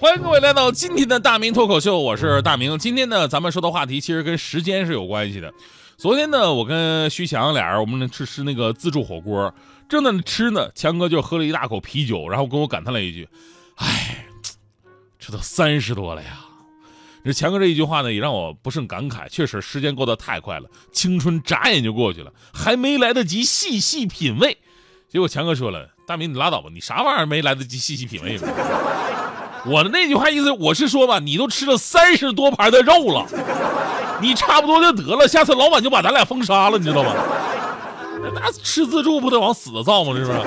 欢迎各位来到今天的大明脱口秀，我是大明。今天呢，咱们说的话题其实跟时间是有关系的。昨天呢，我跟徐强俩人，我们吃吃那个自助火锅，正在那吃呢，强哥就喝了一大口啤酒，然后跟我感叹了一句：“哎，这都三十多了呀。”这强哥这一句话呢，也让我不胜感慨。确实，时间过得太快了，青春眨眼就过去了，还没来得及细细品味。结果强哥说了：“大明，你拉倒吧，你啥玩意儿没来得及细细品味呢？”我的那句话意思，我是说吧，你都吃了三十多盘的肉了，你差不多就得了，下次老板就把咱俩封杀了，你知道吗？那吃自助不得往死的造吗？是不是。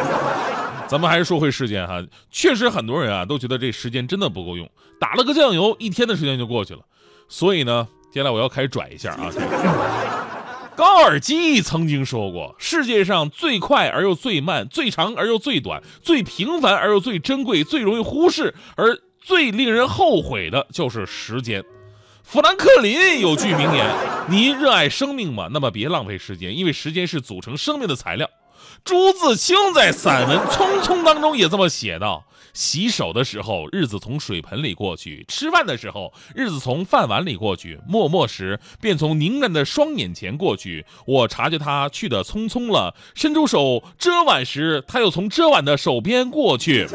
咱们还是说回时间哈，确实很多人啊都觉得这时间真的不够用，打了个酱油，一天的时间就过去了。所以呢，接下来我要开始拽一下啊。高尔基曾经说过：“世界上最快而又最慢，最长而又最短，最平凡而又最珍贵，最容易忽视而最令人后悔的，就是时间。”富兰克林有句名言：“你热爱生命吗？那么别浪费时间，因为时间是组成生命的材料。”朱自清在散文《匆匆》当中也这么写道。洗手的时候，日子从水盆里过去；吃饭的时候，日子从饭碗里过去；默默时，便从凝然的双眼前过去。我察觉他去的匆匆了，伸出手遮挽时，他又从遮挽的手边过去。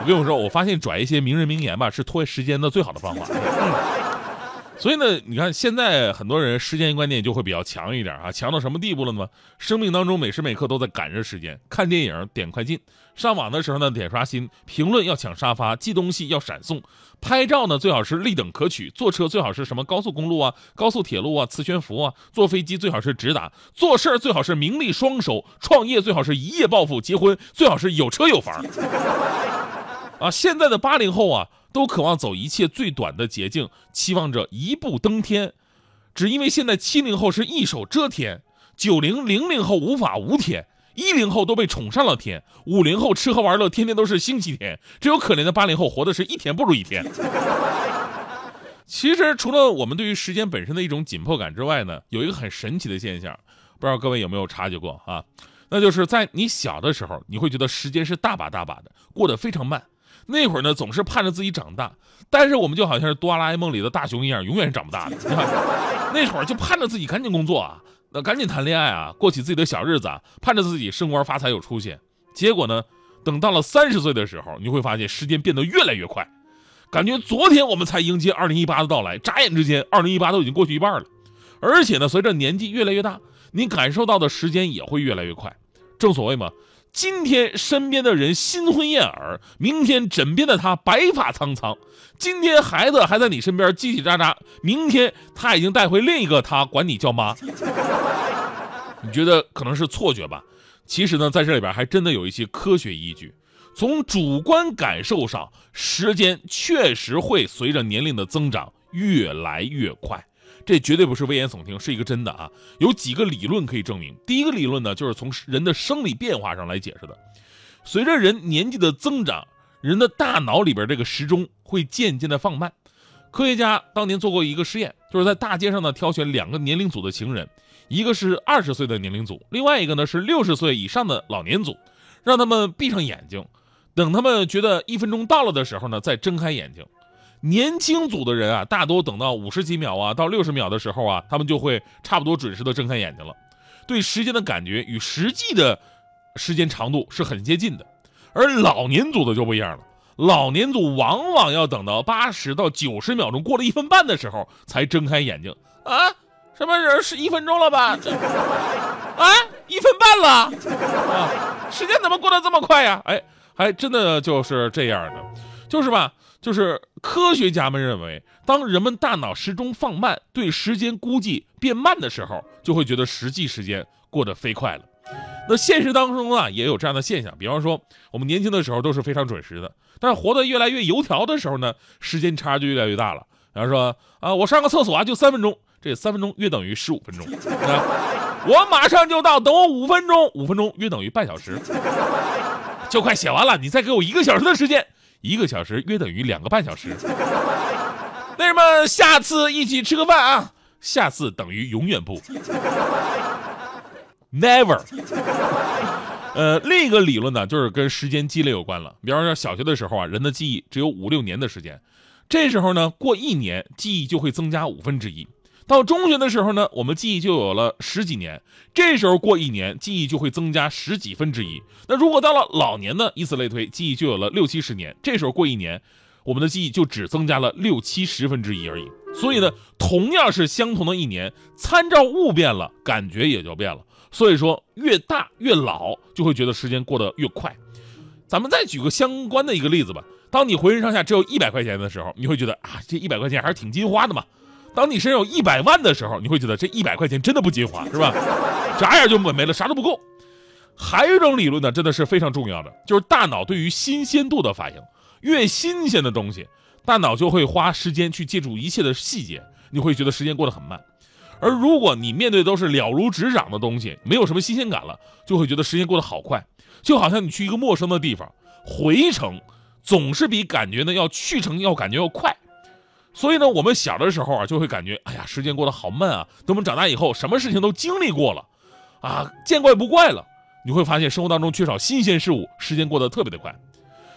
我跟你说，我发现拽一些名人名言吧，是拖时间的最好的方法。所以呢，你看现在很多人时间观念就会比较强一点啊，强到什么地步了呢？生命当中每时每刻都在赶着时间，看电影点快进，上网的时候呢点刷新，评论要抢沙发，寄东西要闪送，拍照呢最好是立等可取，坐车最好是什么高速公路啊、高速铁路啊、磁悬浮啊，坐飞机最好是直达，做事儿最好是名利双收，创业最好是一夜暴富，结婚最好是有车有房。啊，现在的八零后啊。都渴望走一切最短的捷径，期望着一步登天，只因为现在七零后是一手遮天，九零零零后无法无天，一零后都被宠上了天，五零后吃喝玩乐天天都是星期天，只有可怜的八零后活的是一天不如一天。其实除了我们对于时间本身的一种紧迫感之外呢，有一个很神奇的现象，不知道各位有没有察觉过啊？那就是在你小的时候，你会觉得时间是大把大把的，过得非常慢。那会儿呢，总是盼着自己长大，但是我们就好像是哆啦 A 梦里的大雄一样，永远是长不大的。那会儿就盼着自己赶紧工作啊，那赶紧谈恋爱啊，过起自己的小日子，啊，盼着自己升官发财有出息。结果呢，等到了三十岁的时候，你会发现时间变得越来越快，感觉昨天我们才迎接二零一八的到来，眨眼之间，二零一八都已经过去一半了。而且呢，随着年纪越来越大，你感受到的时间也会越来越快。正所谓嘛。今天身边的人新婚燕尔，明天枕边的他白发苍苍；今天孩子还在你身边叽叽喳喳，明天他已经带回另一个他管你叫妈。你觉得可能是错觉吧？其实呢，在这里边还真的有一些科学依据。从主观感受上，时间确实会随着年龄的增长越来越快。这绝对不是危言耸听，是一个真的啊！有几个理论可以证明。第一个理论呢，就是从人的生理变化上来解释的。随着人年纪的增长，人的大脑里边这个时钟会渐渐的放慢。科学家当年做过一个实验，就是在大街上呢挑选两个年龄组的情人，一个是二十岁的年龄组，另外一个呢是六十岁以上的老年组，让他们闭上眼睛，等他们觉得一分钟到了的时候呢，再睁开眼睛。年轻组的人啊，大多等到五十几秒啊，到六十秒的时候啊，他们就会差不多准时的睁开眼睛了。对时间的感觉与实际的时间长度是很接近的。而老年组的就不一样了，老年组往往要等到八十到九十秒钟过了一分半的时候才睁开眼睛啊，什么人是一分钟了吧？啊，一分半了啊，时间怎么过得这么快呀？哎，还真的就是这样的，就是吧。就是科学家们认为，当人们大脑时钟放慢，对时间估计变慢的时候，就会觉得实际时间过得飞快了。那现实当中啊，也有这样的现象，比方说，我们年轻的时候都是非常准时的，但是活得越来越油条的时候呢，时间差就越来越大了。比方说啊，我上个厕所啊，就三分钟，这三分钟约等于十五分钟。啊，我马上就到，等我五分钟，五分钟约等于半小时，就快写完了，你再给我一个小时的时间，一个小时约等于两个半小时。那什么，下次一起吃个饭啊，下次等于永远不，never。呃，另一个理论呢，就是跟时间积累有关了。比方说，小学的时候啊，人的记忆只有五六年的时间。这时候呢，过一年记忆就会增加五分之一。到中学的时候呢，我们记忆就有了十几年，这时候过一年记忆就会增加十几分之一。那如果到了老年呢，以此类推，记忆就有了六七十年，这时候过一年，我们的记忆就只增加了六七十分之一而已。所以呢，同样是相同的一年，参照物变了，感觉也就变了。所以说，越大越老，就会觉得时间过得越快。咱们再举个相关的一个例子吧。当你浑身上下只有一百块钱的时候，你会觉得啊，这一百块钱还是挺金花的嘛。当你身上有一百万的时候，你会觉得这一百块钱真的不金花，是吧？眨眼就没没了，啥都不够。还有一种理论呢，真的是非常重要的，就是大脑对于新鲜度的反应。越新鲜的东西，大脑就会花时间去记住一切的细节，你会觉得时间过得很慢。而如果你面对都是了如指掌的东西，没有什么新鲜感了，就会觉得时间过得好快。就好像你去一个陌生的地方，回程。总是比感觉呢要去程要感觉要快，所以呢，我们小的时候啊就会感觉，哎呀，时间过得好慢啊。等我们长大以后，什么事情都经历过了，啊，见怪不怪了。你会发现生活当中缺少新鲜事物，时间过得特别的快。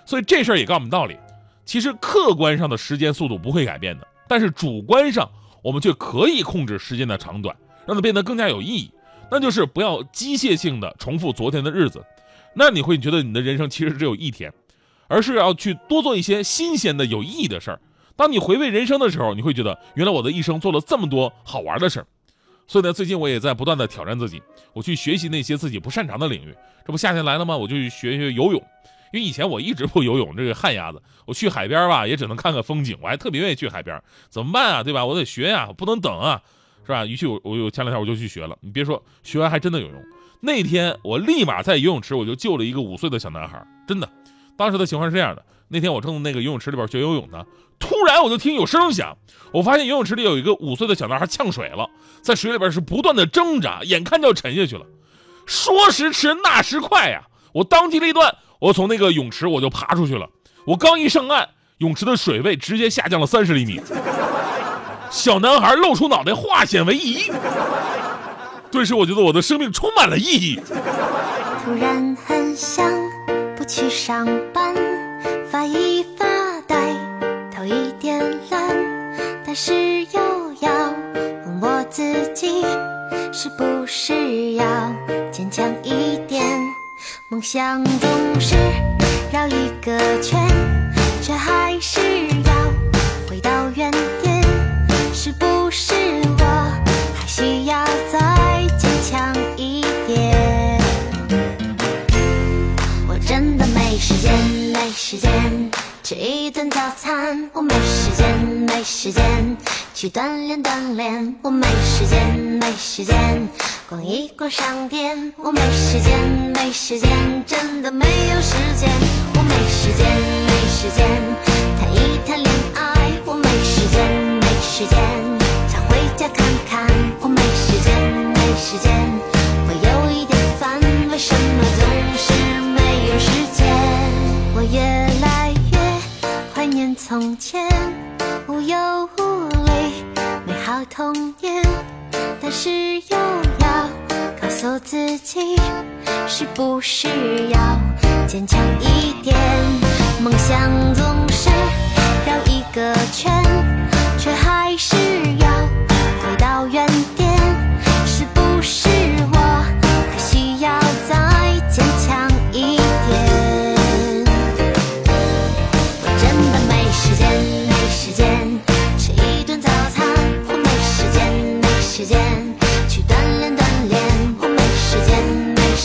所以这事儿也告诉我们道理，其实客观上的时间速度不会改变的，但是主观上我们却可以控制时间的长短，让它变得更加有意义。那就是不要机械性的重复昨天的日子，那你会觉得你的人生其实只有一天。而是要去多做一些新鲜的、有意义的事儿。当你回味人生的时候，你会觉得原来我的一生做了这么多好玩的事儿。所以呢，最近我也在不断的挑战自己，我去学习那些自己不擅长的领域。这不夏天来了吗？我就去学学游泳，因为以前我一直不游泳，这个旱鸭子。我去海边吧，也只能看看风景。我还特别愿意去海边，怎么办啊？对吧？我得学呀，不能等啊，是吧？于是我我有前两天我就去学了。你别说，学完还真的有用。那天我立马在游泳池我就救了一个五岁的小男孩，真的。当时的情况是这样的：那天我正在那个游泳池里边学游泳呢，突然我就听有声响，我发现游泳池里有一个五岁的小男孩呛水了，在水里边是不断的挣扎，眼看就要沉下去了。说时迟，那时快呀！我当机立断，我从那个泳池我就爬出去了。我刚一上岸，泳池的水位直接下降了三十厘米，小男孩露出脑袋，化险为夷。顿时，我觉得我的生命充满了意义。突然很想。不去上班，发一发呆，头一点懒，但是又要问我自己，是不是要坚强一点？梦想总是去锻炼锻炼，我没时间没时间逛一逛商店，我没时间没时间真的没有时间，我没时间没时间谈一谈恋爱，我没时间没时间想回家看看，我没时间没时间会有一点烦，为什么总是没有时间？我越来越怀念从前无忧无童年，但是又要告诉自己，是不是要坚强一点？梦想总是绕一个圈，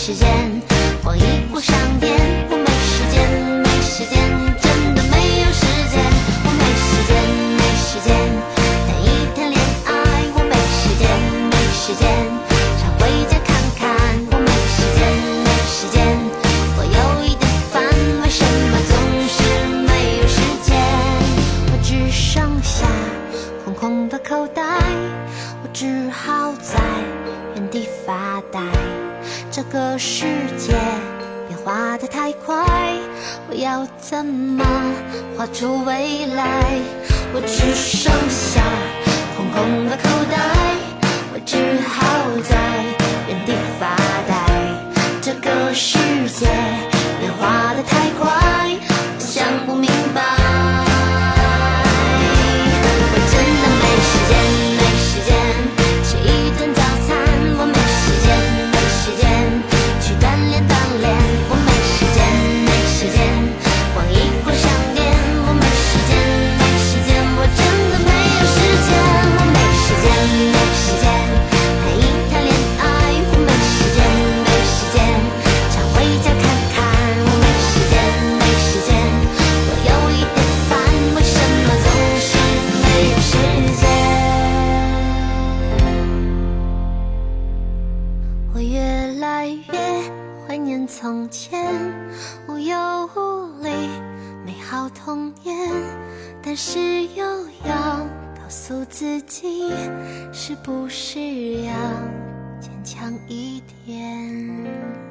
时间，个世界变化的太快，我要怎么画出未来？我只剩下空空的口袋，我只好在原地发呆。这个世界从前无忧无虑美好童年，但是又要告诉自己，是不是要坚强一点？